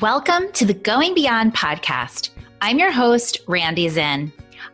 Welcome to the Going Beyond podcast. I'm your host, Randi Zinn.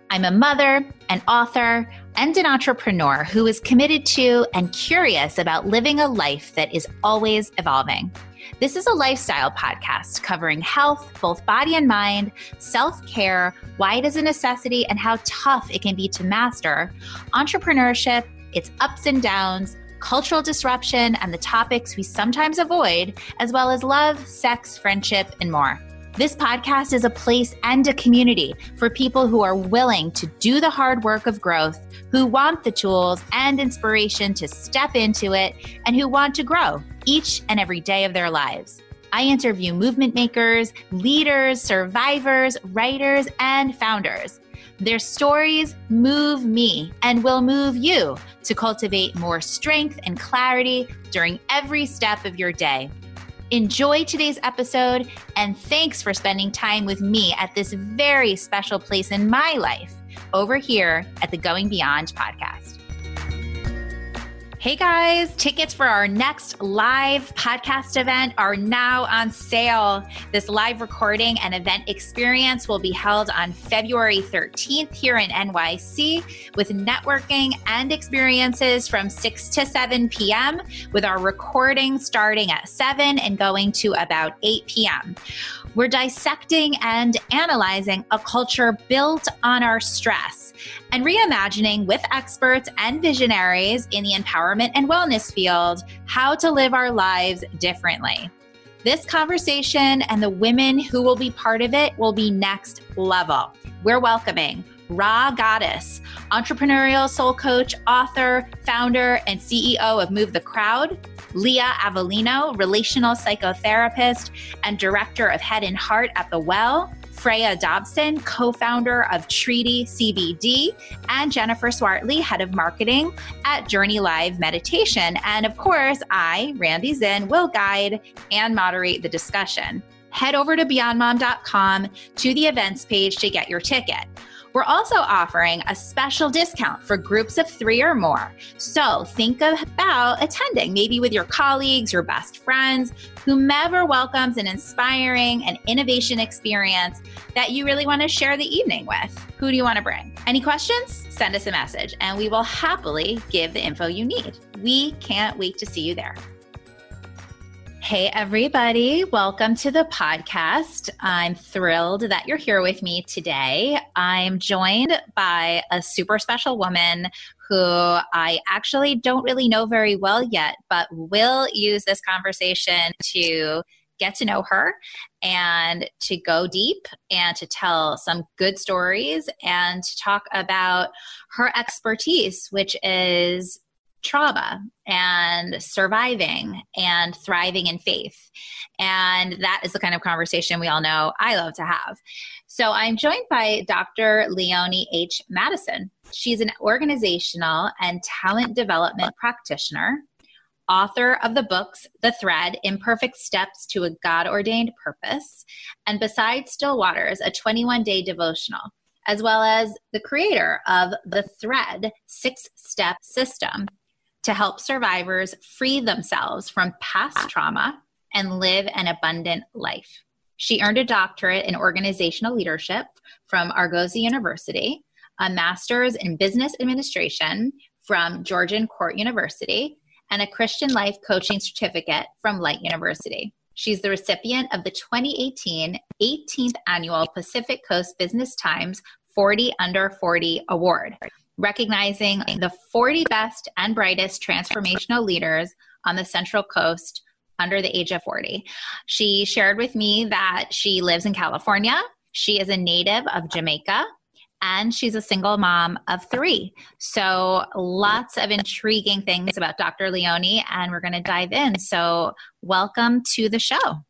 I'm a mother, an author, and an entrepreneur who is committed to and curious about living a life that is always evolving. This is a lifestyle podcast covering health, both body and mind, self care, why it is a necessity, and how tough it can be to master, entrepreneurship, its ups and downs, cultural disruption, and the topics we sometimes avoid, as well as love, sex, friendship, and more. This podcast is a place and a community for people who are willing to do the hard work of growth, who want the tools and inspiration to step into it, and who want to grow each and every day of their lives. I interview movement makers, leaders, survivors, writers, and founders. Their stories move me and will move you to cultivate more strength and clarity during every step of your day. Enjoy today's episode, and thanks for spending time with me at this very special place in my life over here at the Going Beyond podcast. Hey guys, tickets for our next live podcast event are now on sale. This live recording and event experience will be held on February 13th here in NYC with networking and experiences from 6 to 7 p.m., with our recording starting at 7 and going to about 8 p.m. We're dissecting and analyzing a culture built on our stress and reimagining with experts and visionaries in the empowerment and wellness field how to live our lives differently. This conversation and the women who will be part of it will be next level. We're welcoming Ra Goddess, entrepreneurial soul coach, author, founder, and CEO of Move the Crowd, Leah Avellino, relational psychotherapist and director of Head and Heart at The Well, Freya Dobson, co founder of Treaty CBD, and Jennifer Swartley, head of marketing at Journey Live Meditation. And of course, I, Randi Zinn, will guide and moderate the discussion. Head over to beyondmom.com to the events page to get your ticket. We're also offering a special discount for groups of three or more. So think about attending, maybe with your colleagues, your best friends, whomever welcomes an inspiring and innovation experience that you really want to share the evening with. Who do you want to bring? Any questions? Send us a message and we will happily give the info you need. We can't wait to see you there. Hey, everybody. Welcome to the podcast. I'm thrilled that you're here with me today. I'm joined by a super special woman who I actually don't really know very well yet, but will use this conversation to get to know her and to go deep and to tell some good stories and to talk about her expertise, which is trauma and surviving and thriving in faith. And that is the kind of conversation we all know I love to have. So I'm joined by Dr. Leonie H. Madison. She's an organizational and talent development practitioner, author of the books The Thread Imperfect Steps to a God Ordained Purpose, and Beside Still Waters, a 21 day devotional as well as the creator of the Thread six step system, to help survivors free themselves from past ah. trauma and live an abundant life. She earned a doctorate in organizational leadership from Argosy University, a master's in business administration from Georgian Court University, and a Christian life coaching certificate from Light University. She's the recipient of the 2018 18th Annual Pacific Coast Business Times 40 Under 40 Award recognizing the 40 best and brightest transformational leaders on the Central Coast under the age of 40. She shared with me that she lives in California. She is a native of Jamaica and she's a single mom of three. So, lots of intriguing things about Dr. Leonie, and we're going to dive in. So, welcome to the show.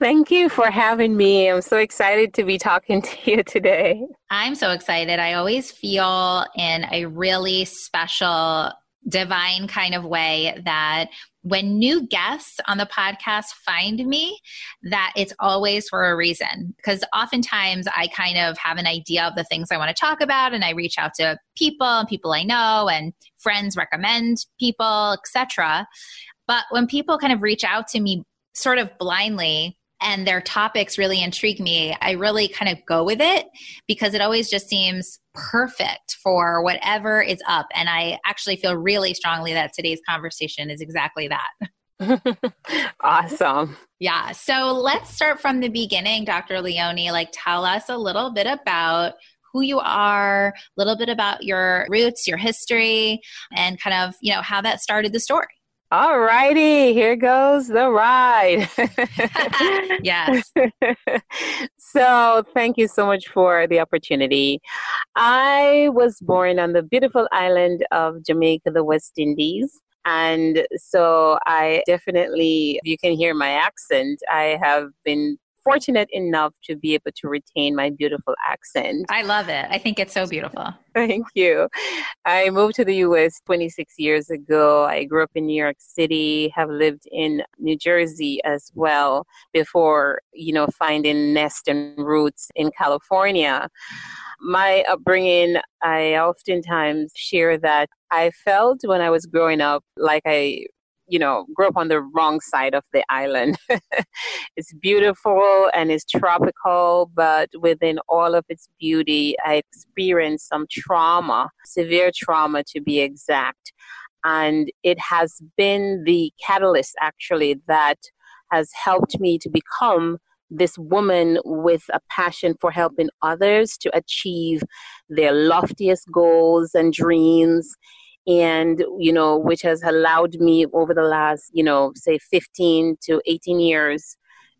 Thank you for having me. I'm so excited to be talking to you today. I'm so excited. I always feel in a really special, divine kind of way that when new guests on the podcast find me, that it's always for a reason. Because oftentimes I kind of have an idea of the things I want to talk about and I reach out to people and people I know and friends recommend people, etc. But when people kind of reach out to me sort of blindly, and their topics really intrigue me, I really kind of go with it because it always just seems perfect for whatever is up. And I actually feel really strongly that today's conversation is exactly that. awesome. Yeah. So let's start from the beginning, Dr. Leone. Like, tell us a little bit about who you are, a little bit about your roots, your history, and kind of, you know, how that started the story. All righty, here goes the ride. yes. so, thank you so much for the opportunity. I was born on the beautiful island of Jamaica, the West Indies. And so I definitely, you can hear my accent, I have been fortunate enough to be able to retain my beautiful accent. I love it. I think it's so beautiful. Thank you. I moved to the US 26 years ago. I grew up in New York City, have lived in New Jersey as well before, you know, finding nest and roots in California. My upbringing, I oftentimes share that I felt when I was growing up like I you know, grew up on the wrong side of the island. it's beautiful and it's tropical, but within all of its beauty, I experienced some trauma, severe trauma to be exact. And it has been the catalyst actually that has helped me to become this woman with a passion for helping others to achieve their loftiest goals and dreams and you know which has allowed me over the last you know say 15 to 18 years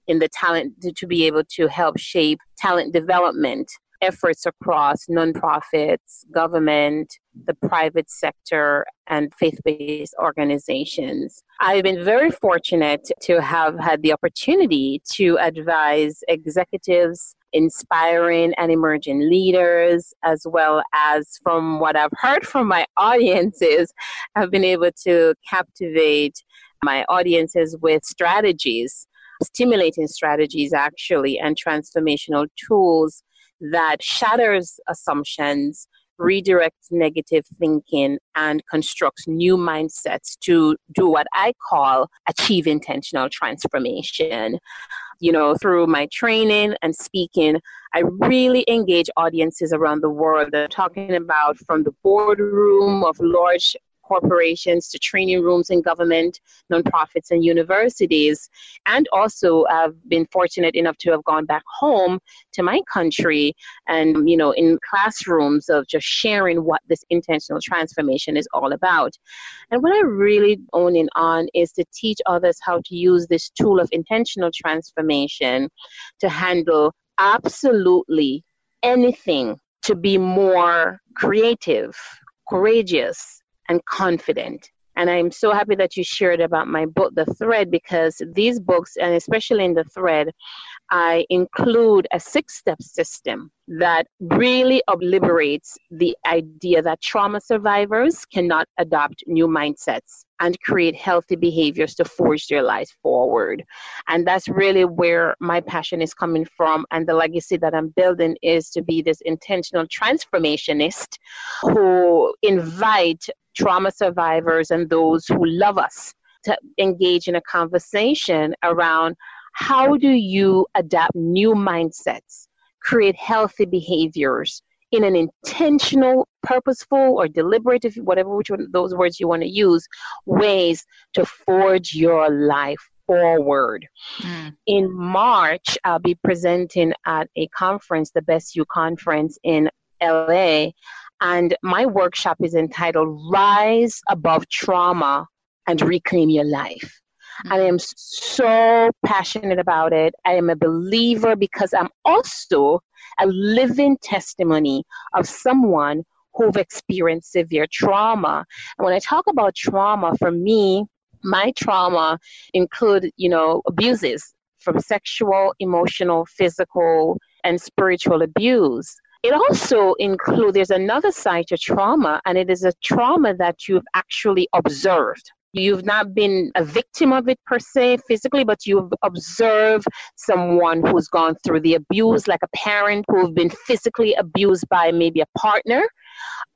in the talent to, to be able to help shape talent development efforts across nonprofits government the private sector and faith-based organizations. I've been very fortunate to have had the opportunity to advise executives inspiring and emerging leaders, as well as from what I've heard from my audiences, I've been able to captivate my audiences with strategies, stimulating strategies actually, and transformational tools that shatters assumptions redirects negative thinking and constructs new mindsets to do what I call achieve intentional transformation you know, through my training and speaking, I really engage audiences around the world. I'm talking about from the boardroom of large corporations to training rooms in government, nonprofits, and universities. And also, I've been fortunate enough to have gone back home to my country and, you know, in classrooms of just sharing what this intentional transformation is all about. And what I really own in on is to teach others how to use this tool of intentional transformation to handle absolutely anything to be more creative, courageous, and confident. And I'm so happy that you shared about my book, The Thread, because these books, and especially in The Thread, I include a six step system that really obliterates the idea that trauma survivors cannot adopt new mindsets and create healthy behaviors to forge their lives forward. And that's really where my passion is coming from. And the legacy that I'm building is to be this intentional transformationist who invite trauma survivors and those who love us to engage in a conversation around how do you adapt new mindsets, create healthy behaviors in an intentional, purposeful, or deliberate, if whatever which one those words you want to use, ways to forge your life forward. Mm. In March, I'll be presenting at a conference, the Best You Conference in LA, and my workshop is entitled Rise Above Trauma and Reclaim Your Life. I am mm-hmm. so passionate about it. I am a believer because I'm also a living testimony of someone who've experienced severe trauma. And when I talk about trauma, for me, my trauma include, you know, abuses from sexual, emotional, physical, and spiritual abuse. It also includes, there's another side to trauma, and it is a trauma that you've actually observed. You've not been a victim of it per se physically, but you've observed someone who's gone through the abuse, like a parent who've been physically abused by maybe a partner,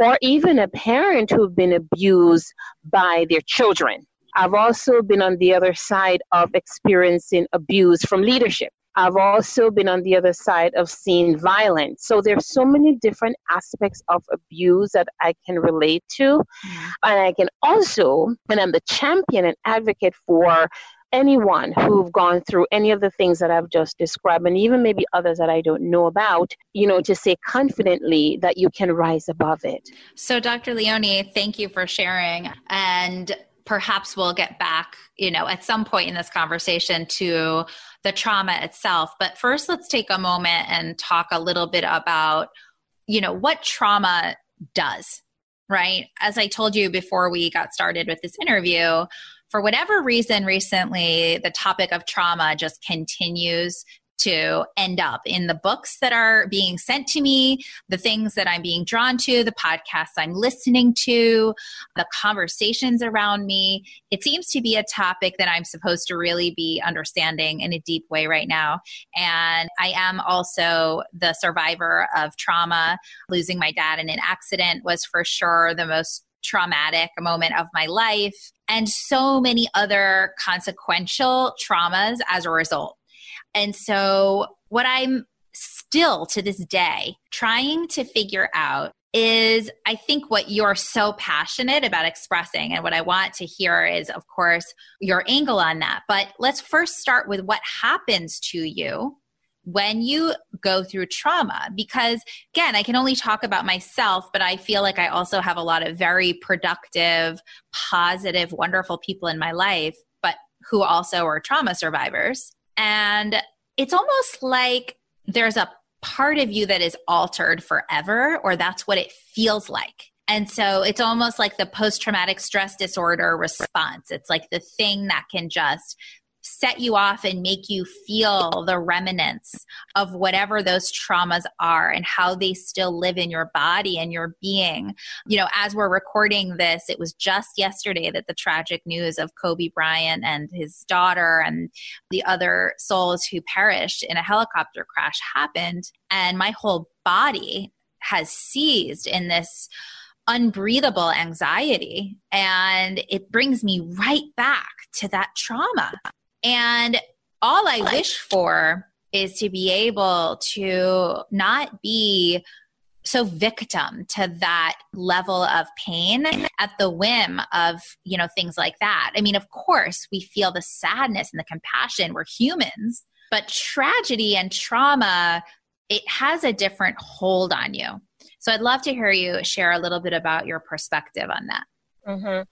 or even a parent who've been abused by their children. I've also been on the other side of experiencing abuse from leadership I've also been on the other side of seeing violence. So there's so many different aspects of abuse that I can relate to. Mm-hmm. And I can also, and I'm the champion and advocate for anyone who've gone through any of the things that I've just described, and even maybe others that I don't know about, you know, to say confidently that you can rise above it. So, Dr. Leone, thank you for sharing. And perhaps we'll get back, you know, at some point in this conversation to the trauma itself. But first, let's take a moment and talk a little bit about, you know, what trauma does, right? As I told you before we got started with this interview, for whatever reason recently the topic of trauma just continues to end up in the books that are being sent to me, the things that I'm being drawn to, the podcasts I'm listening to, the conversations around me. It seems to be a topic that I'm supposed to really be understanding in a deep way right now. And I am also the survivor of trauma. Losing my dad in an accident was for sure the most traumatic moment of my life and so many other consequential traumas as a result. And so, what I'm still to this day trying to figure out is I think what you're so passionate about expressing. And what I want to hear is, of course, your angle on that. But let's first start with what happens to you when you go through trauma because again i can only talk about myself but i feel like i also have a lot of very productive positive wonderful people in my life but who also are trauma survivors and it's almost like there's a part of you that is altered forever or that's what it feels like and so it's almost like the post traumatic stress disorder response. It's like the thing that can just set you off and make you feel the remnants of whatever those traumas are and how they still live in your body and your being. You know, as we're recording this, it was just yesterday that the tragic news of Kobe Bryant and his daughter and the other souls who perished in a helicopter crash happened. And my whole body has seized in this unbreathable anxiety. And it brings me right back to that trauma. And all I wish for is to be able to not be so victim to that level of pain at the whim of you know things like that. I mean of course we feel the sadness and the compassion. We're humans but tragedy and trauma it has a different hold on you. So i'd love to hear you share a little bit about your perspective on that. Mm-hmm.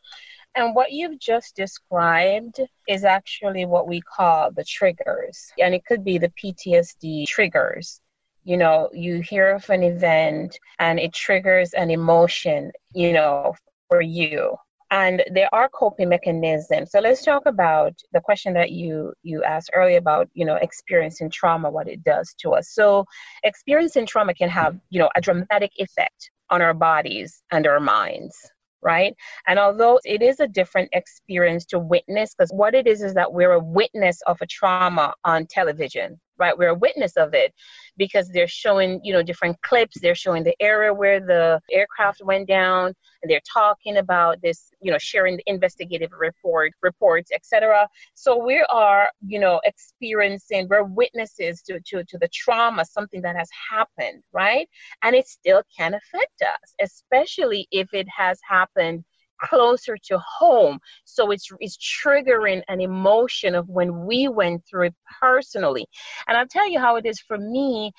And what you've just described is actually what we call the triggers. And it could be the PTSD triggers. You know, you hear of an event and it triggers an emotion, you know, for you. And there are coping mechanisms. So let's talk about the question that you you asked earlier about, you know, experiencing trauma, what it does to us. So experiencing trauma can have, you know, a dramatic effect on our bodies and our minds right? And although it is a different experience to witness, because what it is is that we're a witness of a trauma on television, right? We're a witness of it because they're showing, you know, different clips. They're showing the area where the aircraft went down, and they're talking about this, you know, sharing the investigative report, reports, etc. So we are, you know, experiencing, we're witnesses to, to, to the trauma, something that has happened, right? And it still can affect us, especially if it has happened closer to home. So it's, it's triggering an emotion of when we went through it personally. And I'll tell you how it is for me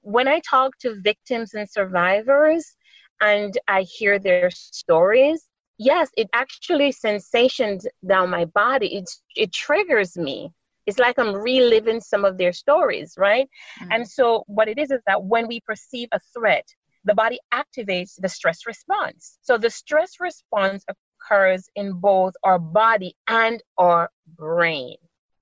when I talk to victims and survivors and I hear their stories. Yes, it actually sensations down my body. It, it triggers me it's like I'm reliving some of their stories, right? Mm-hmm. And so, what it is is that when we perceive a threat, the body activates the stress response. So the stress response occurs in both our body and our brain.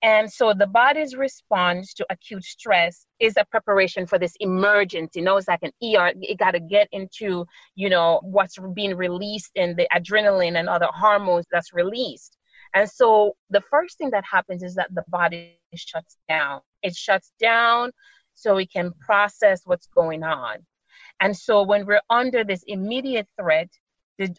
And so the body's response to acute stress is a preparation for this emergency. You know, it's like an ER. It got to get into, you know, what's being released in the adrenaline and other hormones that's released. And so the first thing that happens is that the body shuts down. It shuts down so it can process what's going on. And so when we're under this immediate threat,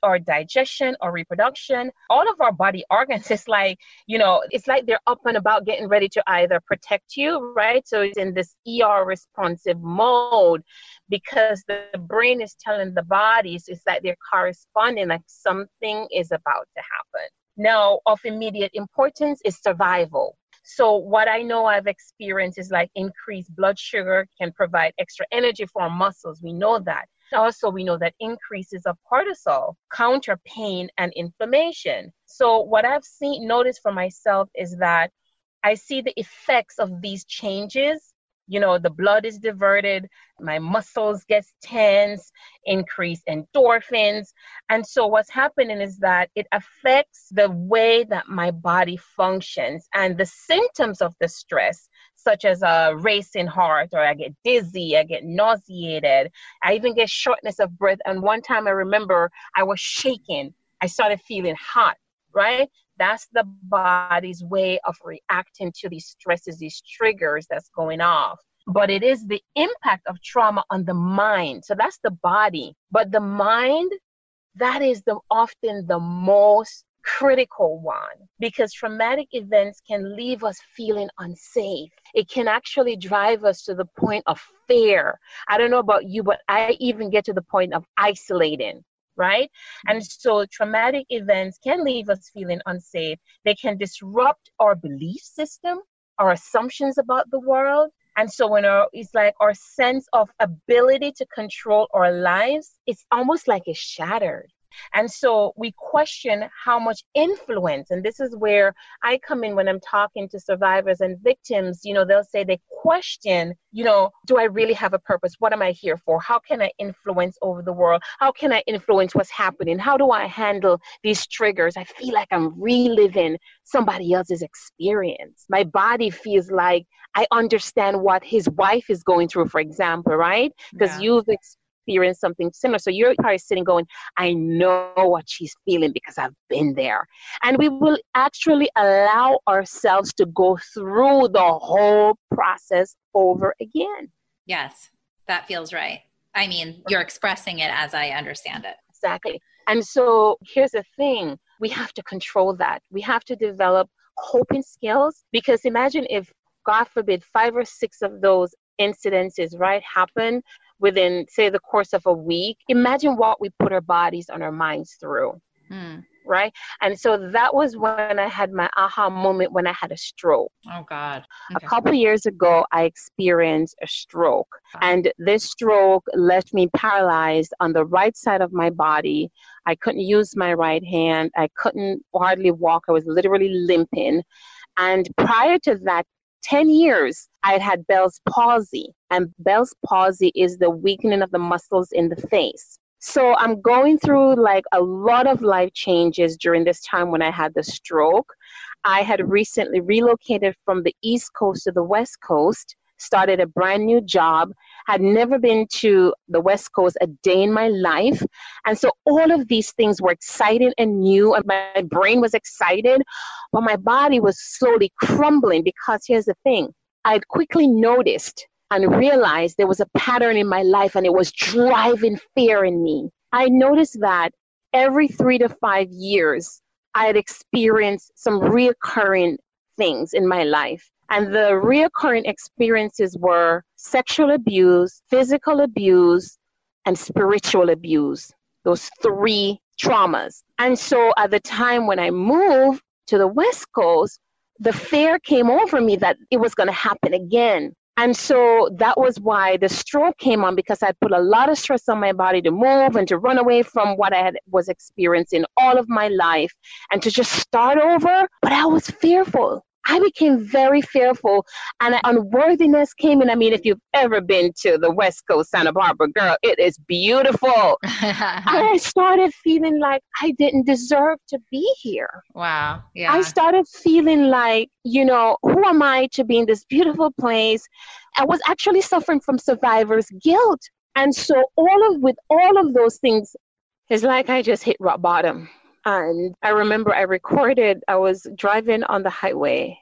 our digestion or reproduction, all of our body organs, it's like, you know, it's like they're up and about getting ready to either protect you, right? So it's in this ER responsive mode because the brain is telling the bodies it's like they're corresponding, like something is about to happen. Now, of immediate importance is survival. So, what I know I've experienced is like increased blood sugar can provide extra energy for our muscles. We know that. Also, we know that increases of cortisol counter pain and inflammation. So, what I've seen, noticed for myself is that I see the effects of these changes you know the blood is diverted my muscles get tense increase endorphins. And so what's happening is that it affects the way that my body functions and the symptoms of the stress such as a racing heart or i get dizzy i get nauseated. I even get shortness of breath. And one time i remember i was shaking. I started feeling hot right that's the body's way of reacting to these stresses, these triggers that's going off. But it is the impact of trauma on the mind. So that's the body. But the mind, that is the often the most critical one because traumatic events can leave us feeling unsafe. It can actually drive us to the point of fear. I don't know about you, but I even get to the point of isolating right? And mm-hmm. so traumatic events can leave us feeling unsafe. They can disrupt our belief system, our assumptions about the world. And so when our, it's like our sense of ability to control our lives, it's almost like it's shattered. And so we question how much influence, and this is where I come in when I'm talking to survivors and victims. You know, they'll say they question, you know, do I really have a purpose? What am I here for? How can I influence over the world? How can I influence what's happening? How do I handle these triggers? I feel like I'm reliving somebody else's experience. My body feels like I understand what his wife is going through, for example, right? Because yeah. you've experienced experience something similar. So you're probably sitting going, I know what she's feeling because I've been there. And we will actually allow ourselves to go through the whole process over again. Yes, that feels right. I mean, you're expressing it as I understand it. Exactly. And so here's the thing we have to control that. We have to develop coping skills because imagine if, God forbid, five or six of those incidences, right, happen within, say, the course of a week, imagine what we put our bodies and our minds through. Mm. Right. And so that was when I had my aha moment when I had a stroke. Oh, God. Okay. A couple years ago, I experienced a stroke. And this stroke left me paralyzed on the right side of my body. I couldn't use my right hand. I couldn't hardly walk. I was literally limping. And prior to that, 10 years, I had had Bell's palsy, and Bell's palsy is the weakening of the muscles in the face. So I'm going through like a lot of life changes during this time when I had the stroke. I had recently relocated from the East Coast to the West Coast started a brand new job, had never been to the West Coast a day in my life. And so all of these things were exciting and new, and my brain was excited, but my body was slowly crumbling because here's the thing I quickly noticed and realized there was a pattern in my life and it was driving fear in me. I noticed that every three to five years, I had experienced some reoccurring things in my life. And the reoccurring experiences were sexual abuse, physical abuse, and spiritual abuse. Those three traumas. And so at the time when I moved to the West Coast, the fear came over me that it was going to happen again. And so that was why the stroke came on because I put a lot of stress on my body to move and to run away from what I had, was experiencing all of my life and to just start over. But I was fearful. I became very fearful and unworthiness came in. I mean, if you've ever been to the West Coast, Santa Barbara, girl, it is beautiful. I started feeling like I didn't deserve to be here. Wow. Yeah. I started feeling like, you know, who am I to be in this beautiful place? I was actually suffering from survivor's guilt. And so all of with all of those things, it's like I just hit rock bottom. And I remember I recorded, I was driving on the highway,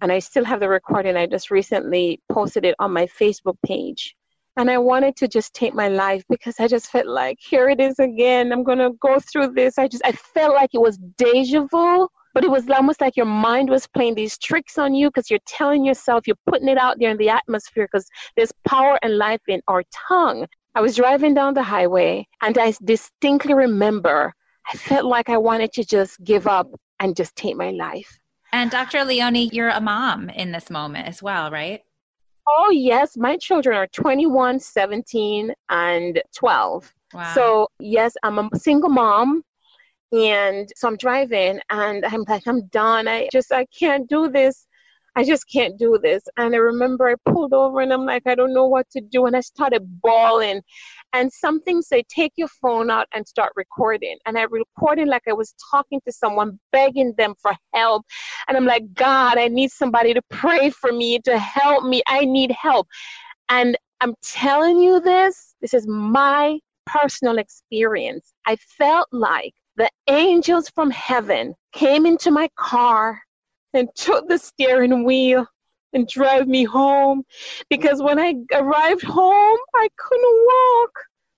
and I still have the recording. I just recently posted it on my Facebook page. and I wanted to just take my life because I just felt like here it is again. I'm gonna go through this. I just I felt like it was deja vu, but it was almost like your mind was playing these tricks on you because you're telling yourself you're putting it out there in the atmosphere because there's power and life in our tongue. I was driving down the highway and I distinctly remember I felt like I wanted to just give up and just take my life. And Dr. Leone, you're a mom in this moment as well, right? Oh, yes. My children are 21, 17, and 12. Wow. So, yes, I'm a single mom. And so I'm driving and I'm like, I'm done. I just, I can't do this. I just can't do this. And I remember I pulled over and I'm like, I don't know what to do. And I started bawling. And something said, take your phone out and start recording. And I recorded like I was talking to someone, begging them for help. And I'm like, God, I need somebody to pray for me, to help me. I need help. And I'm telling you this, this is my personal experience. I felt like the angels from heaven came into my car and took the steering wheel and drive me home because when I arrived home, I couldn't walk.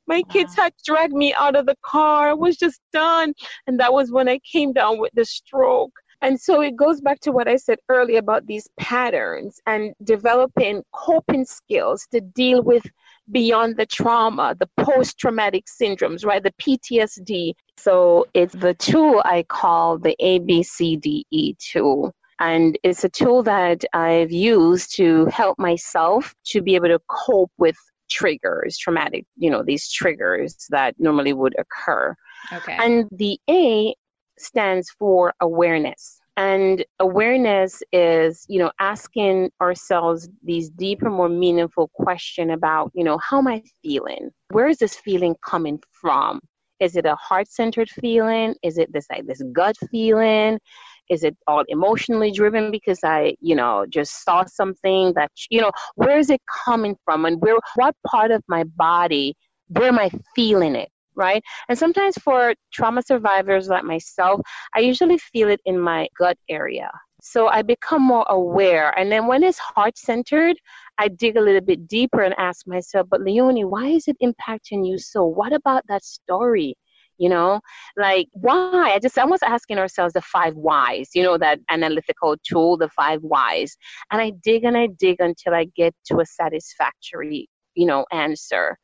My kids had dragged me out of the car. I was just done. And that was when I came down with the stroke. And so it goes back to what I said earlier about these patterns and developing coping skills to deal with beyond the trauma, the post traumatic syndromes, right? The PTSD. So it's the tool I call the ABCDE tool. And it's a tool that I've used to help myself to be able to cope with triggers, traumatic, you know, these triggers that normally would occur. Okay. And the A stands for awareness. And awareness is, you know, asking ourselves these deeper, more meaningful question about, you know, how am I feeling? Where is this feeling coming from? Is it a heart-centered feeling? Is it this like this gut feeling? Is it all emotionally driven because I, you know, just saw something that, you know, where is it coming from and where, what part of my body, where am I feeling it? Right. And sometimes for trauma survivors like myself, I usually feel it in my gut area. So I become more aware. And then when it's heart centered, I dig a little bit deeper and ask myself, but Leone, why is it impacting you so? What about that story? You know? Like why? I just almost asking ourselves the five whys you know that analytical tool the five whys. And i dig and i dig until i get to a satisfactory you know answer.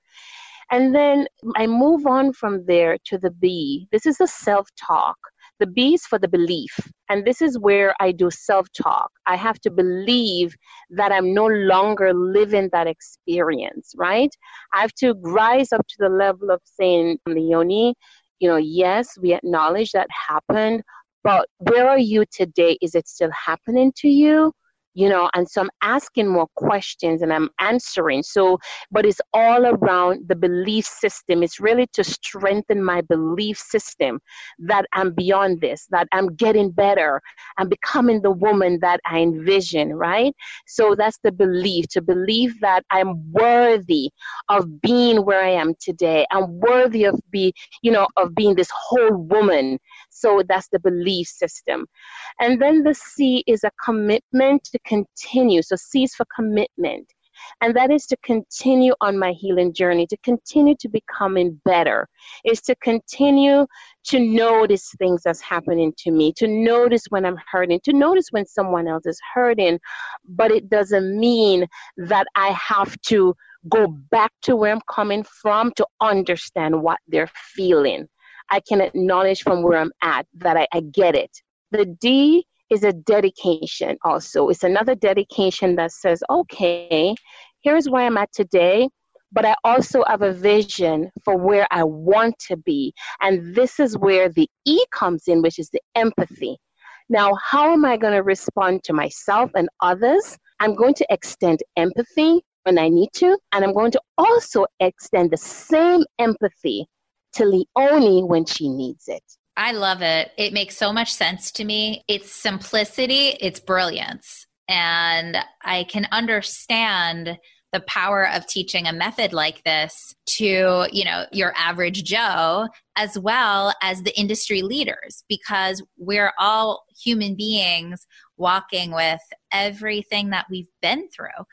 And then i move on from there to the b. This is the self-talk the B is for the belief. And this is where I do self talk. I have to believe that I'm no longer living that experience, right? I have to rise up to the level of saying, Leone, you know, yes, we acknowledge that happened, but where are you today? Is it still happening to you? You know and so i'm asking more questions and i'm answering. So but it's all around the belief system. It's really to strengthen my belief system that i'm beyond this that i'm getting better. I'm becoming the woman that i envision right? So that's the belief to believe that i'm worthy of being where i am today. I'm worthy of be you know of being this whole woman. So that's the belief system. And then the c is a commitment to continue. So C is for commitment. And that is to continue on my healing journey, to continue to becoming better, is to continue to notice things that's happening to me, to notice when I'm hurting, to notice when someone else is hurting. But it doesn't mean that I have to go back to where I'm coming from to understand what they're feeling. I can acknowledge from where I'm at that I, I get it. The D is a dedication also. It's another dedication that says, okay, here's where I'm at today, but I also have a vision for where I want to be. And this is where the E comes in, which is the empathy. Now, how am I going to respond to myself and others? I'm going to extend empathy when I need to, and I'm going to also extend the same empathy to Leone when she needs it. I love it. It makes so much sense to me. It's simplicity, it's brilliance. And I can understand the power of teaching a method like this to, you know, your average Joe as well as the industry leaders because we're all human beings walking with everything that we've been through.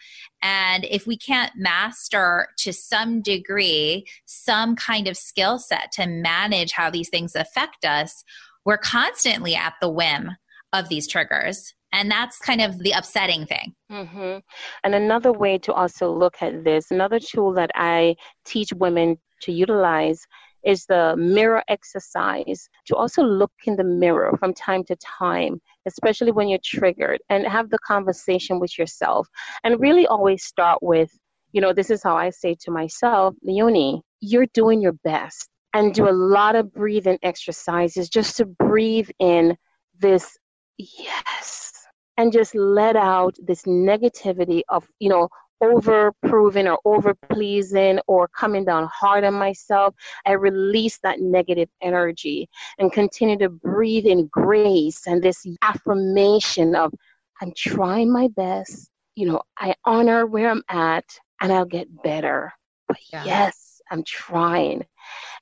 And if we can't master to some degree some kind of skill set to manage how these things affect us, we're constantly at the whim of these triggers. And that's kind of the upsetting thing. Mm-hmm. And another way to also look at this, another tool that I teach women to utilize is the mirror exercise to also look in the mirror from time to time, especially when you're triggered, and have the conversation with yourself. And really always start with, you know, this is how I say to myself, Leonie, you're doing your best. And do a lot of breathing exercises just to breathe in this yes and just let out this negativity of, you know, over proving or over pleasing or coming down hard on myself. I release that negative energy and continue to breathe in grace and this affirmation of, I'm trying my best. You know, I honor where I'm at and I'll get better. But yeah. yes, I'm trying.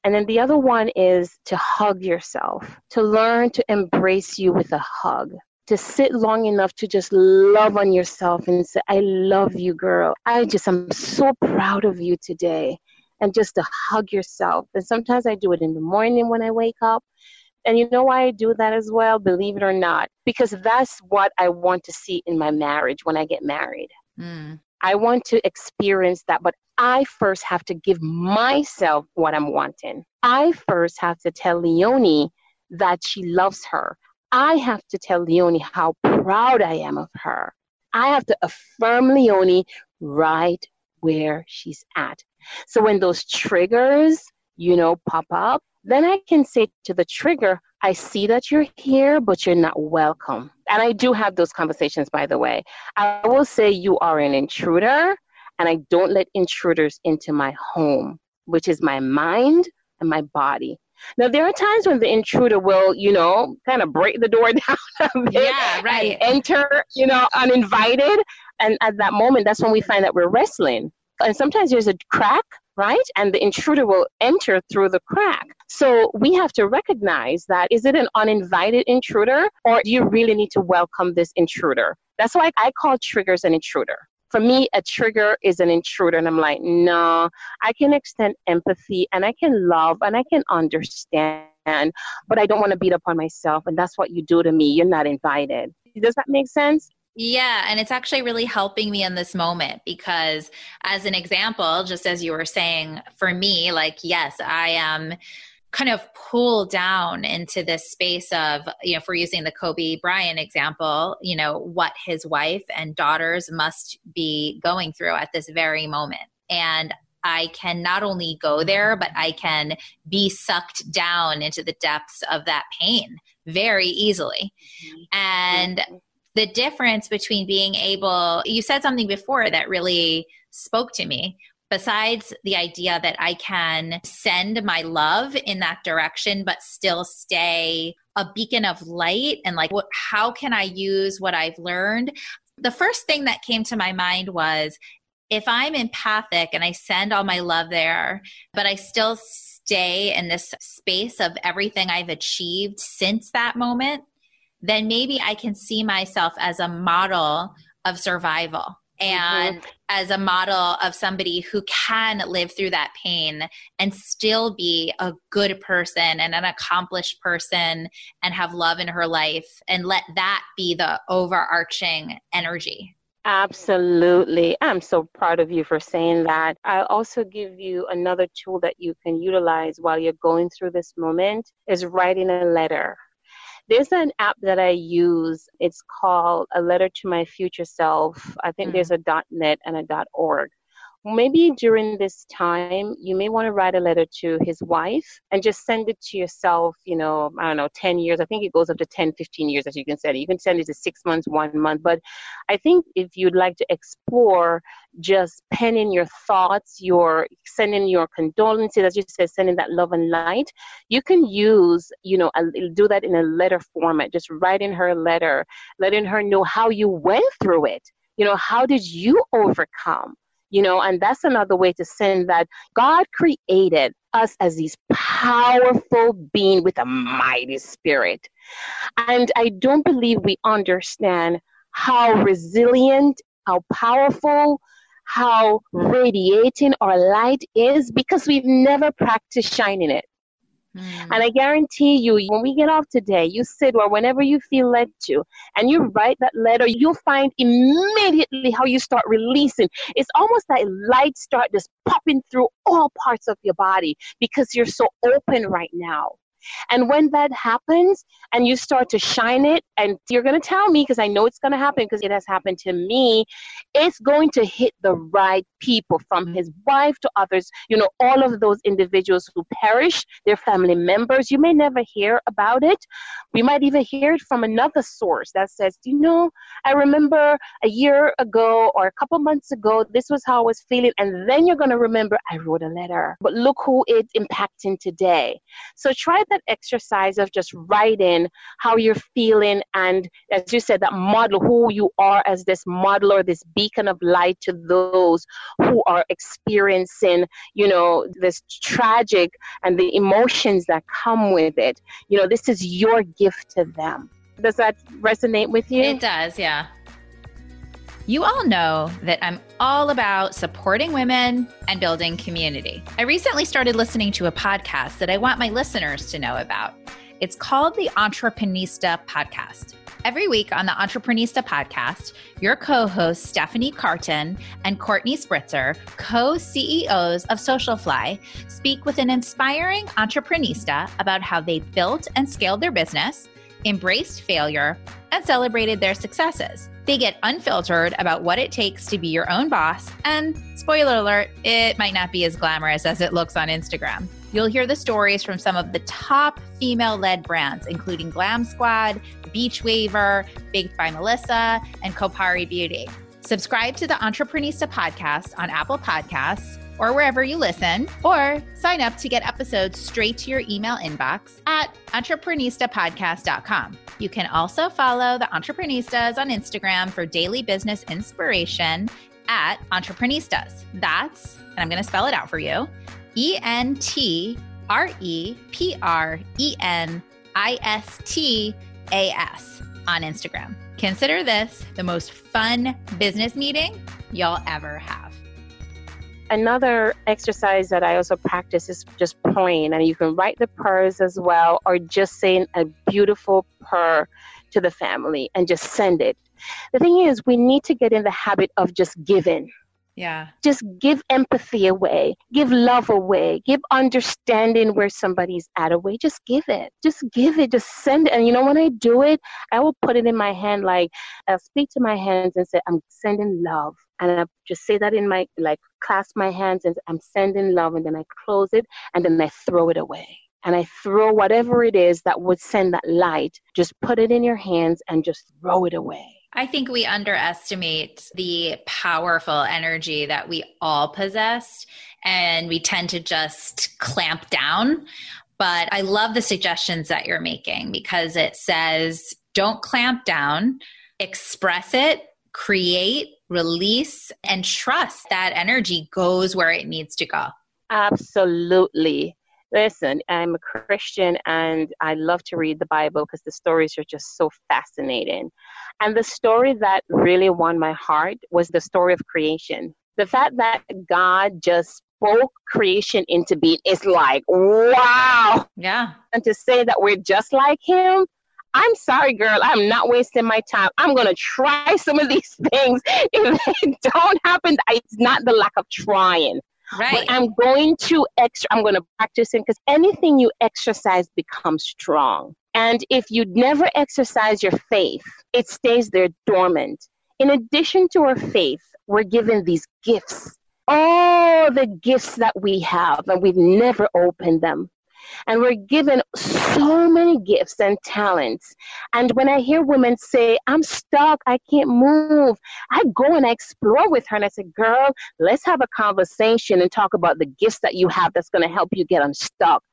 And then the other one is to hug yourself, to learn to embrace you with a hug to sit long enough to just love on yourself and say, I love you, girl. I just am so proud of you today. And just to hug yourself. And sometimes I do it in the morning when I wake up. And you know why I do that as well? Believe it or not. Because that's what I want to see in my marriage when I get married. Mm. I want to experience that, but I first have to give myself what I'm wanting. I first have to tell Leonie that she loves her. I have to tell Leonie how proud I am of her. I have to affirm Leonie right where she's at. So when those triggers, you know, pop up, then I can say to the trigger, I see that you're here, but you're not welcome. And I do have those conversations, by the way. I will say you are an intruder, and I don't let intruders into my home, which is my mind and my body. Now there are times when the intruder will, you know, kind of break the door down a bit yeah, right. enter, you know, uninvited. And at that moment, that's when we find that we're wrestling. And sometimes there's a crack, right? And the intruder will enter through the crack. So we have to recognize that is it an uninvited intruder or do you really need to welcome this intruder? That's why I call triggers an intruder for me, a trigger is an intruder. And I'm like, no, I can extend empathy and I can love and I can understand, but I don't want to beat up on myself. And that's what you do to me. You're not invited. Does that make sense? Yeah, and it's actually really helping me in this moment because, as an example, just as you were saying, for me, like, yes, I am kind of pull down into this space of, you know, if we're using the Kobe Bryant example, you know, what his wife and daughters must be going through at this very moment. And I can not only go there, but I can be sucked down into the depths of that pain very easily. And the difference between being able, you said something before that really spoke to me, besides the idea that I can send my love in that direction, but still stay a beacon of light and like, what, how can I use what I've learned? The first thing that came to my mind was if I'm empathic and I send all my love there, but I still stay in this space of everything I've achieved since that moment, then maybe I can see myself as a model of survival. And mm-hmm. as a model of somebody who can live through that pain and still be a good person and an accomplished person and have love in her life and let that be the overarching energy. Absolutely. I'm so proud of you for saying that. I'll also give you another tool that you can utilize while you're going through this moment is writing a letter there's an app that I use. It's called A Letter to My Future Self. I think mm-hmm. there's a .net and a .org maybe during this time you may want to write a letter to his wife and just send it to yourself you know i don't know 10 years. I think it goes up to 10 15 years as you can send it. You can send it to six months one month. But i think if you'd like to explore just penning your thoughts your sending your condolences as you said sending that love and light you can use you know a, do that in a letter format. Just writing her a letter letting her know how you went through it. You know how did you overcome you know, and that's another way to send that God created us as these powerful being with a mighty spirit. And I don't believe we understand how resilient, how powerful, how radiating our light is because we've never practiced shining it. And I guarantee you, when we get off today, you sit or whenever you feel led to, and you write that letter, you'll find immediately how you start releasing. It's almost like light start just popping through all parts of your body because you're so open right now. And when that happens and you start to shine it, and you're going to tell me because I know it's going to happen because it has happened to me, it's going to hit the right people from his wife to others. You know, all of those individuals who perish, their family members. You may never hear about it. We might even hear it from another source that says, you know, I remember a year ago or a couple months ago, this was how I was feeling. And then you're going to remember, I wrote a letter. But look who it's impacting today. So try that exercise of just writing how you're feeling and as you said that model who you are as this model or this beacon of light to those who are experiencing you know this tragic and the emotions that come with it. You know this is your gift to them. Does that resonate with you? It does yeah you all know that I'm all about supporting women and building community. I recently started listening to a podcast that I want my listeners to know about. It's called the Entreprenista Podcast. Every week on the Entreprenista podcast, your co hosts Stephanie Cartin and Courtney Spritzer, co CEOs of Socialfly, speak with an inspiring entreprenista about how they built and scaled their business, embraced failure, and celebrated their successes. They get unfiltered about what it takes to be your own boss, and spoiler alert, it might not be as glamorous as it looks on Instagram. You'll hear the stories from some of the top female led brands, including Glam Squad, Beach Waver, Baked by Melissa, and Kopari Beauty. Subscribe to the Entreprenista podcast on Apple Podcasts or wherever you listen, or sign up to get episodes straight to your email inbox at entreprenistapodcast.com. You can also follow the Entreprenistas on Instagram for daily business inspiration at Entreprenistas. That's, and I'm going to spell it out for you E N T R E P R E N I S T A S on Instagram. Consider this the most fun business meeting you'll ever have. Another exercise that I also practice is just praying, and you can write the prayers as well, or just saying a beautiful prayer to the family and just send it. The thing is, we need to get in the habit of just giving. Yeah. Just give empathy away, give love away, give understanding where somebody's at away. Just give it. Just give it. Just send it. And you know, when I do it, I will put it in my hand, like I'll speak to my hands and say, I'm sending love. And I just say that in my, like, clasp my hands and I'm sending love. And then I close it and then I throw it away. And I throw whatever it is that would send that light, just put it in your hands and just throw it away I think we underestimate the powerful energy that we all possess, and we tend to just clamp down. But I love the suggestions that you're making because it says don't clamp down, express it, create, release, and trust that energy goes where it needs to go. Absolutely. Listen, I'm a Christian and I love to read the Bible because the stories are just so fascinating. And the story that really won my heart was the story of creation. The fact that God just spoke creation into being is like, wow. Yeah. And to say that we're just like Him, I'm sorry, girl. I'm not wasting my time. I'm going to try some of these things. If they don't happen, it's not the lack of trying. Right. But I'm going to extra. I'm going to practice it because anything you exercise becomes strong. And if you never exercise your faith, it stays there dormant. In addition to our faith, we're given these gifts. All the gifts that we have, and we've never opened them. And we're given so many gifts and talents. And when I hear women say, I'm stuck, I can't move, I go and I explore with her and I say, Girl, let's have a conversation and talk about the gifts that you have that's going to help you get unstuck.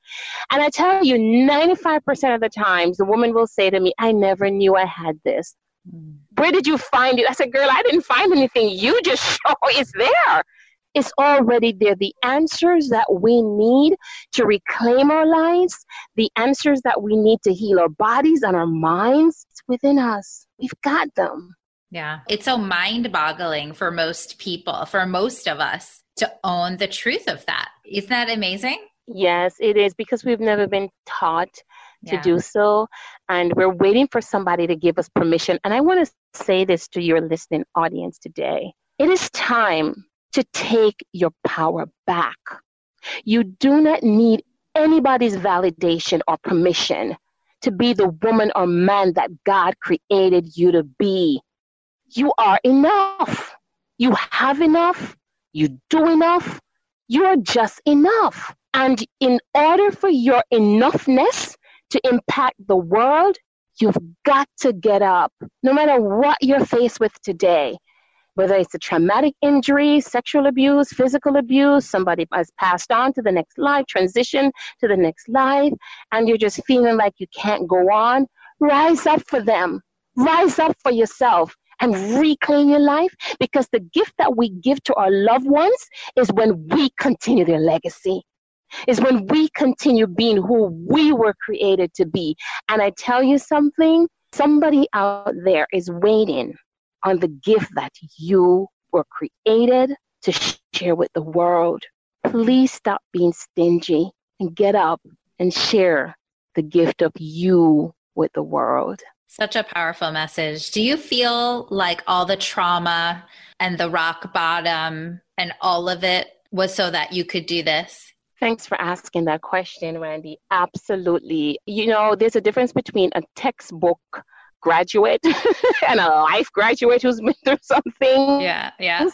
And I tell you, 95% of the times, the woman will say to me, I never knew I had this. Mm. Where did you find it? I said, Girl, I didn't find anything. You just show it's there. It's already there. The answers that we need to reclaim our lives, the answers that we need to heal our bodies and our minds, it's within us. We've got them. Yeah. It's so mind boggling for most people, for most of us to own the truth of that. Isn't that amazing? Yes, it is because we've never been taught to yeah. do so. And we're waiting for somebody to give us permission. And I want to say this to your listening audience today it is time to take your power back. You do not need anybody's validation or permission to be the woman or man that God created you to be. You are enough. You have enough. You do enough. You are just enough. And in order for your enoughness to impact the world, you've got to get up. No matter what you're faced with today, whether it's a traumatic injury, sexual abuse, physical abuse, somebody has passed on to the next life, transition to the next life, and you're just feeling like you can't go on, rise up for them. Rise up for yourself and reclaim your life because the gift that we give to our loved ones is when we continue their legacy is when we continue being who we were created to be. And I tell you something, somebody out there is waiting on the gift that you were created to share with the world. Please stop being stingy and get up and share the gift of you with the world. Such a powerful message. Do you feel like all the trauma and the rock bottom and all of it was so that you could do this? Thanks for asking that question, Randi. Absolutely. You know, there's a difference between a textbook graduate and a life graduate who's been through something. Yeah, yeah.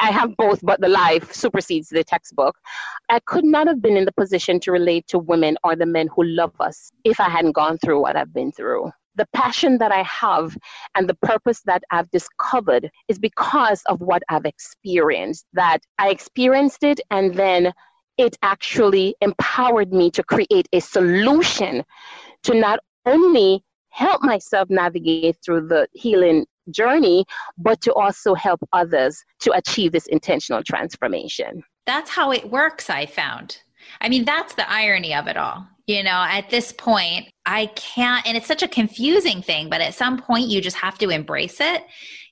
I have both, but the life supersedes the textbook. I could not have been in the position to relate to women or the men who love us if I hadn't gone through what I've been through. The passion that I have and the purpose that I've discovered is because of what I've experienced. That I experienced it and then it actually empowered me to create a solution to not only help myself navigate through the healing journey, but to also help others to achieve this intentional transformation. That's how it works, I found. I mean, that's the irony of it all. You know, at this point, I can't, and it's such a confusing thing, but at some point, you just have to embrace it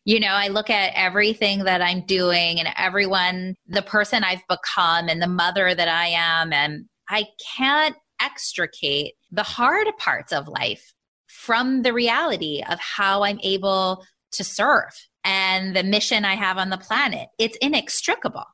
you know, I look at everything that I'm doing and everyone, the person I've become and the mother that I am, and I can't extricate the hard parts of life from the reality of how I'm able to serve and the mission I have on the planet. It's inextricable.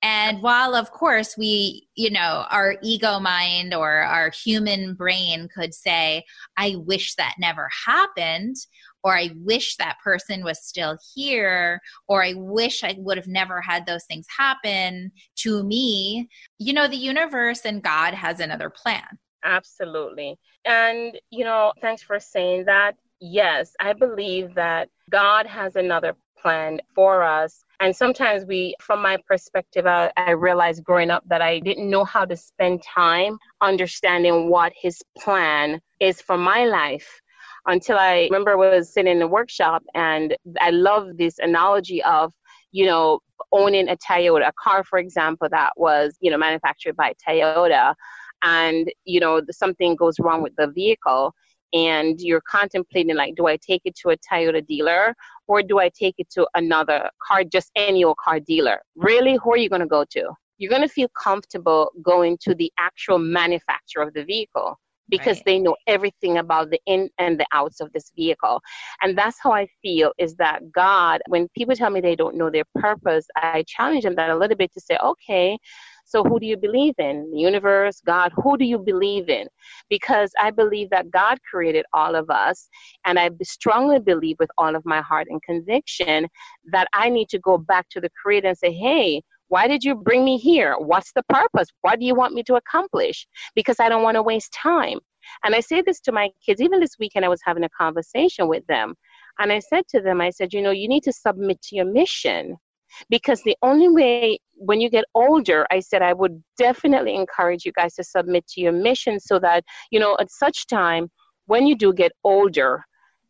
And while, of course, we, you know, our ego mind or our human brain could say, I wish that never happened, or I wish that person was still here, or I wish I would have never had those things happen to me, you know, the universe and God has another plan. Absolutely. And, you know, thanks for saying that. Yes, I believe that God has another plan for us. And sometimes we, from my perspective, I, I, realized growing up that I didn't know how to spend time understanding what his plan is for my life until I remember I was sitting in a workshop and I love this analogy of, you know, owning a Toyota, a car, for example, that was, you know, manufactured by Toyota and, you know, something goes wrong with the vehicle and you're contemplating like, do I take it to a Toyota dealer or do I take it to another car, just any old car dealer? Really, who are you going to go to? You're going to feel comfortable going to the actual manufacturer of the vehicle because right. they know everything about the in and the outs of this vehicle. And that's how I feel is that God, when people tell me they don't know their purpose, I challenge them that a little bit to say, okay, so who do you believe in? The universe, God, who do you believe in? Because I believe that God created all of us. And I strongly believe with all of my heart and conviction that I need to go back to the creator and say, hey, why did you bring me here? What's the purpose? What do you want me to accomplish? Because I don't want to waste time. And I say this to my kids. Even this weekend, I was having a conversation with them. And I said to them, I said, you know, you need to submit to your mission. Because the only way, when you get older, I said, I would definitely encourage you guys to submit to your mission so that, you know, at such time, when you do get older,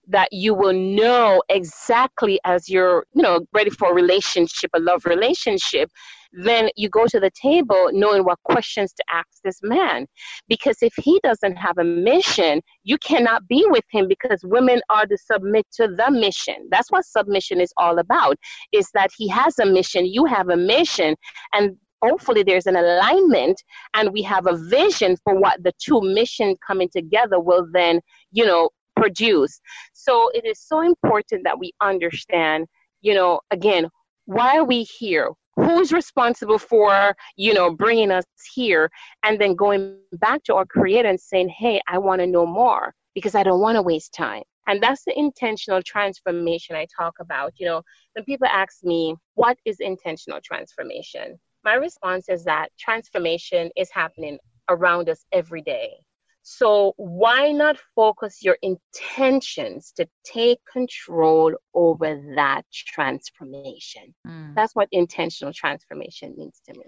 that you will know exactly as you're, you know, ready for a relationship, a love relationship, then you go to the table knowing what questions to ask this man. Because if he doesn't have a mission, you cannot be with him because women are to submit to the mission. That's what submission is all about, is that he has a mission, you have a mission, and hopefully there's an alignment and we have a vision for what the two missions coming together will then, you know, produce. So it is so important that we understand, you know, again, why are we here? Who's responsible for, you know, bringing us here? And then going back to our creator and saying, hey, I want to know more because I don't want to waste time. And that's the intentional transformation I talk about. You know, when people ask me, what is intentional transformation? My response is that transformation is happening around us every day. So, why not focus your intentions to take control over that transformation? Mm. That's what intentional transformation means to me.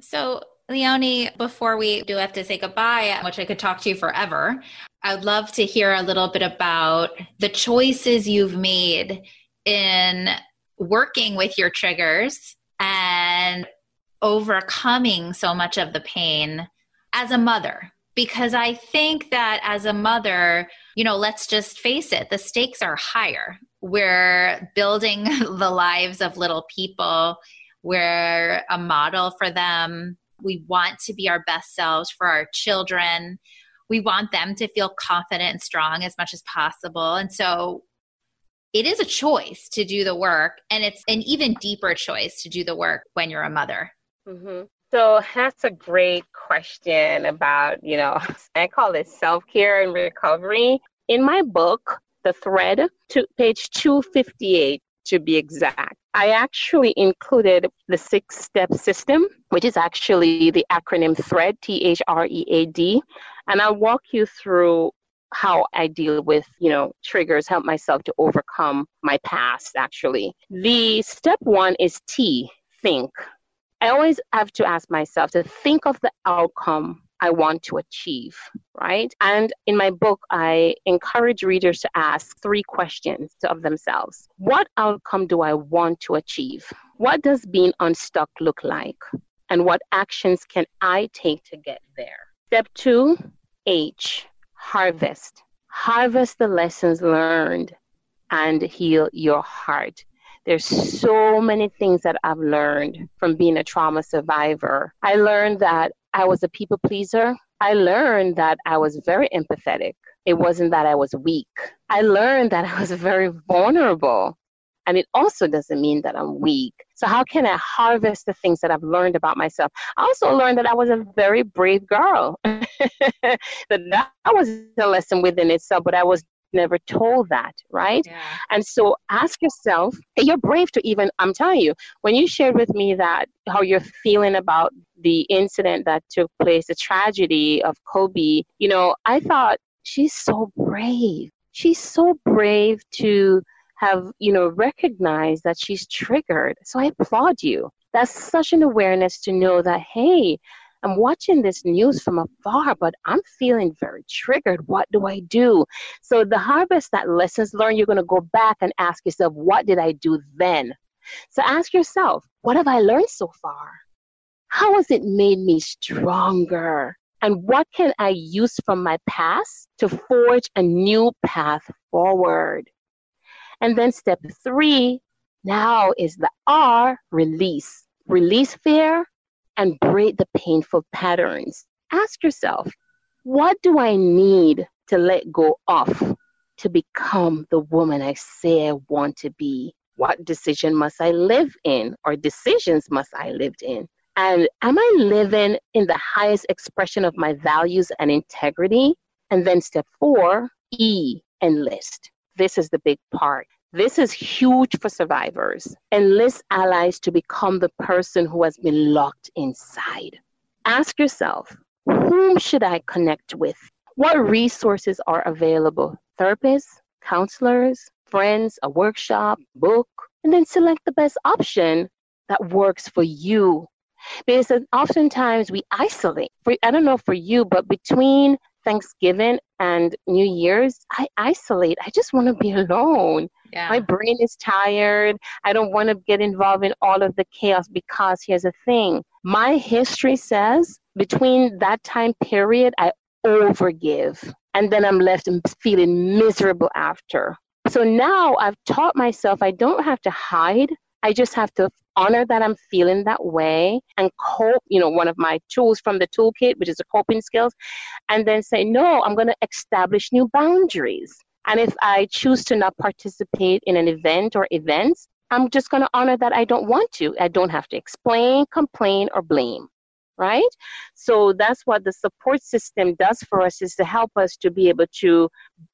So, Leonie, before we do have to say goodbye, which I could talk to you forever, I would love to hear a little bit about the choices you've made in working with your triggers and overcoming so much of the pain as a mother because I think that as a mother, you know, let's just face it, the stakes are higher. We're building the lives of little people, we're a model for them. We want to be our best selves for our children. We want them to feel confident and strong as much as possible. And so it is a choice to do the work, and it's an even deeper choice to do the work when you're a mother. Mm-hmm. So that's a great question about, you know, I call it self care and recovery. In my book, The Thread, to page 258 to be exact, I actually included the six step system, which is actually the acronym THREAD, T H R E A D. And I'll walk you through how I deal with, you know, triggers, help myself to overcome my past actually. The step one is T, think. I always have to ask myself to think of the outcome I want to achieve, right? And in my book, I encourage readers to ask three questions of themselves What outcome do I want to achieve? What does being unstuck look like? And what actions can I take to get there? Step two H, harvest. Harvest the lessons learned and heal your heart. There's so many things that I've learned from being a trauma survivor. I learned that I was a people pleaser. I learned that I was very empathetic. It wasn't that I was weak. I learned that I was very vulnerable. And it also doesn't mean that I'm weak. So, how can I harvest the things that I've learned about myself? I also learned that I was a very brave girl. that that was a lesson within itself, but I was never told that, right? Yeah. And so ask yourself, you're brave to even, I'm telling you, when you shared with me that how you're feeling about the incident that took place, the tragedy of Kobe, you know, I thought she's so brave. She's so brave to have, you know, recognized that she's triggered. So I applaud you. That's such an awareness to know that, hey, I'm watching this news from afar, but I'm feeling very triggered. What do I do? So, the harvest that lessons learned, you're going to go back and ask yourself, what did I do then? So, ask yourself, what have I learned so far? How has it made me stronger? And what can I use from my past to forge a new path forward? And then step three now is the R release. Release fear, and break the painful patterns. Ask yourself, what do I need to let go of to become the woman I say I want to be? What decision must I live in, or decisions must I live in? And am I living in the highest expression of my values and integrity? And then step four, E, enlist. This is the big part. This is huge for survivors. Enlist allies to become the person who has been locked inside. Ask yourself, whom should I connect with? What resources are available? Therapists, counselors, friends, a workshop, book, and then select the best option that works for you. Because oftentimes we isolate. For, I don't know for you, but between Thanksgiving and New Year's, I isolate. I just want to be alone. Yeah. My brain is tired. I don't want to get involved in all of the chaos because here's the thing my history says between that time period, I overgive. And then I'm left feeling miserable after. So now I've taught myself I don't have to hide. I just have to honor that I'm feeling that way and cope, you know, one of my tools from the toolkit, which is the coping skills, and then say, no, I'm going to establish new boundaries. And if I choose to not participate in an event or events, I'm just going to honor that I don't want to. I don't have to explain, complain, or blame. Right? So that's what the support system does for us is to help us to be able to,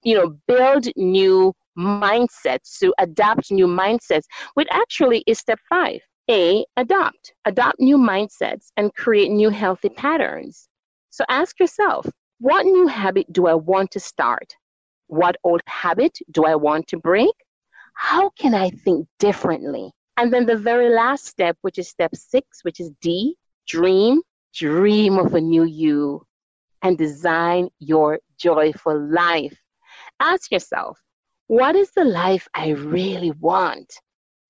you know, build new mindsets, to adapt new mindsets, which actually is step five. A, adopt. Adopt new mindsets and create new healthy patterns. So ask yourself, what new habit do I want to start? What old habit do I want to break? How can I think differently? And then the very last step, which is step six, which is D, dream, dream of a new you and design your joyful life. Ask yourself, what is the life I really want?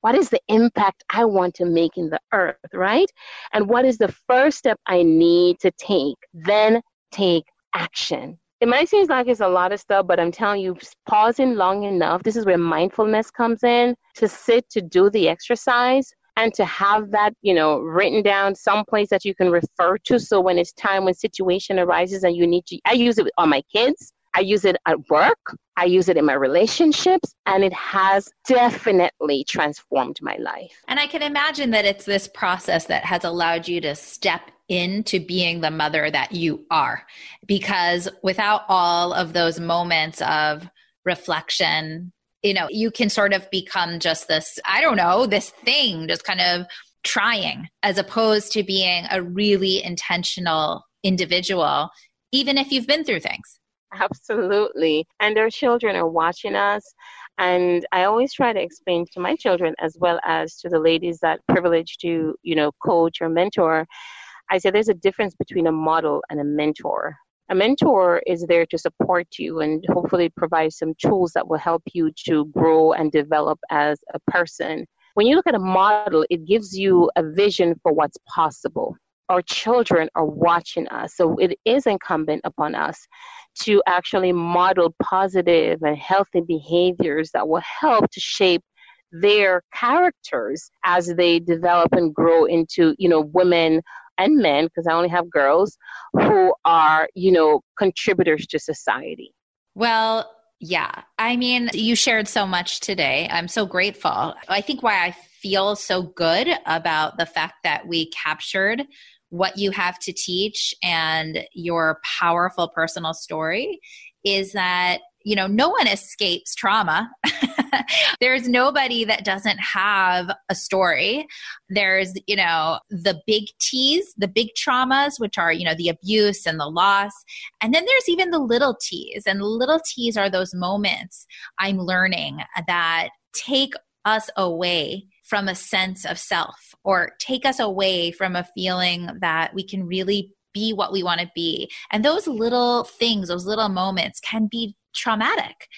What is the impact I want to make in the earth, right? And what is the first step I need to take? Then take action. It might seem like it's a lot of stuff, but I'm telling you, pausing long enough, this is where mindfulness comes in to sit to do the exercise and to have that, you know, written down someplace that you can refer to. So when it's time, when situation arises and you need to, I use it on my kids. I use it at work. I use it in my relationships, and it has definitely transformed my life. And I can imagine that it's this process that has allowed you to step into being the mother that you are. Because without all of those moments of reflection, you know, you can sort of become just this, I don't know, this thing, just kind of trying, as opposed to being a really intentional individual, even if you've been through things. Absolutely. And our children are watching us. And I always try to explain to my children as well as to the ladies that privilege to, you know, coach or mentor I say there's a difference between a model and a mentor. A mentor is there to support you and hopefully provide some tools that will help you to grow and develop as a person. When you look at a model, it gives you a vision for what's possible. Our children are watching us, so it is incumbent upon us to actually model positive and healthy behaviors that will help to shape their characters as they develop and grow into, you know, women and men, because I only have girls, who are, you know, contributors to society. Well, yeah. I mean, you shared so much today. I'm so grateful. I think why I feel so good about the fact that we captured what you have to teach and your powerful personal story is that you know, no one escapes trauma. There's nobody that doesn't have a story. There's, you know, the big T's, the big traumas, which are, you know, the abuse and the loss. And then there's even the little T's. And the little T's are those moments I'm learning that take us away from a sense of self or take us away from a feeling that we can really be what we want to be. And those little things, those little moments can be traumatic.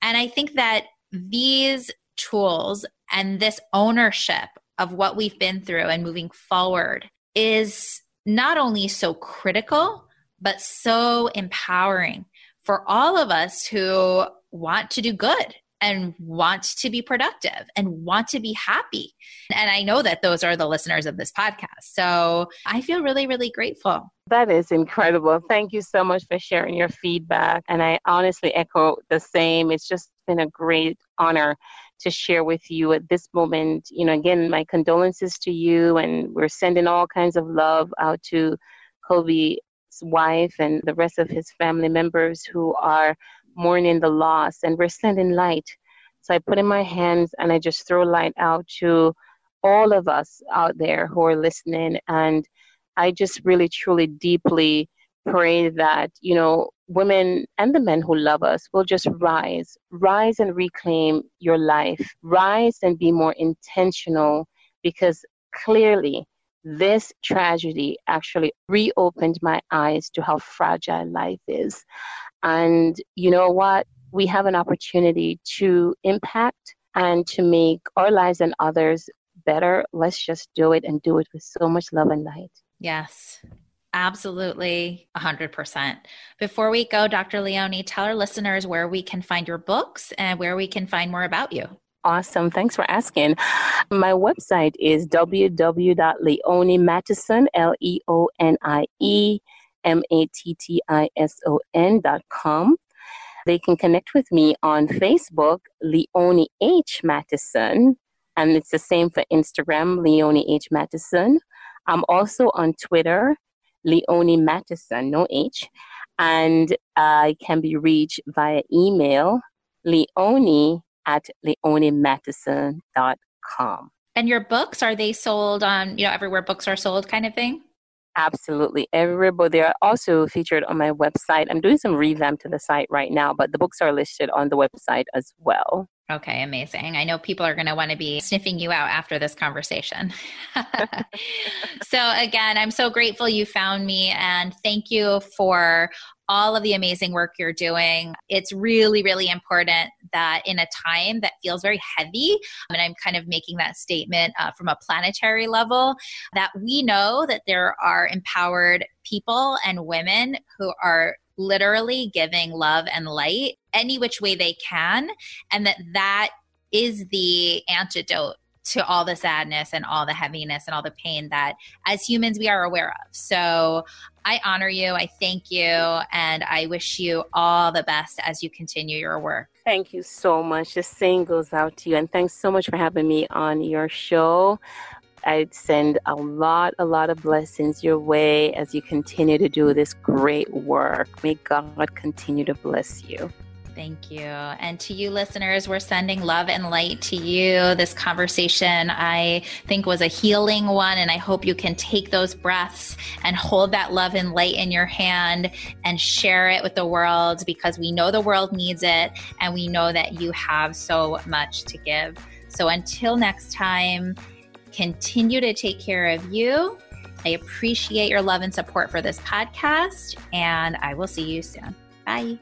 And I think that these tools and this ownership of what we've been through and moving forward is not only so critical, but so empowering for all of us who want to do good and want to be productive and want to be happy. And I know that those are the listeners of this podcast. So I feel really, really grateful. That is incredible. Thank you so much for sharing your feedback. And I honestly echo the same. It's just been a great honor to share with you at this moment. You know, again, my condolences to you, and we're sending all kinds of love out to Kobe's wife and the rest of his family members who are mourning the loss, and we're sending light. So I put in my hands and I just throw light out to all of us out there who are listening. And I just really, truly, deeply pray that, you know, women and the men who love us will just rise, rise and reclaim your life, rise and be more intentional because clearly this tragedy actually reopened my eyes to how fragile life is. And you know what? We have an opportunity to impact and to make our lives and others better, let's just do it and do it with so much love and light. Yes. Absolutely, 100%. Before we go, Dr. Leonie, tell our listeners where we can find your books and where we can find more about you. Awesome. Thanks for asking. My website is www.leoniemattison, L E O N I E M A T T I S O N dot com. They can connect with me on Facebook, Leonie H. Mattison, and it's the same for Instagram, Leonie H. Mattison. I'm also on Twitter, Leonie Mattison, no H, and I can be reached via email, leonie at leoniemattison.com. And your books, are they sold on, you know, everywhere books are sold kind of thing? Absolutely, everywhere. They are also featured on my website. I'm doing some revamp to the site right now, but the books are listed on the website as well. Okay, amazing. I know people are going to want to be sniffing you out after this conversation. so, again, I'm so grateful you found me and thank you for all of the amazing work you're doing. It's really, really important that in a time that feels very heavy, and I'm kind of making that statement uh, from a planetary level, that we know that there are empowered people and women who are literally giving love and light any which way they can and that that is the antidote to all the sadness and all the heaviness and all the pain that as humans we are aware of. So I honor you, I thank you, and I wish you all the best as you continue your work. Thank you so much. The same goes out to you, and thanks so much for having me on your show. I send a lot, a lot of blessings your way as you continue to do this great work. May God continue to bless you. Thank you. And to you listeners, we're sending love and light to you. This conversation, I think, was a healing one. And I hope you can take those breaths and hold that love and light in your hand and share it with the world because we know the world needs it and we know that you have so much to give. So until next time, continue to take care of you. I appreciate your love and support for this podcast, and I will see you soon. Bye.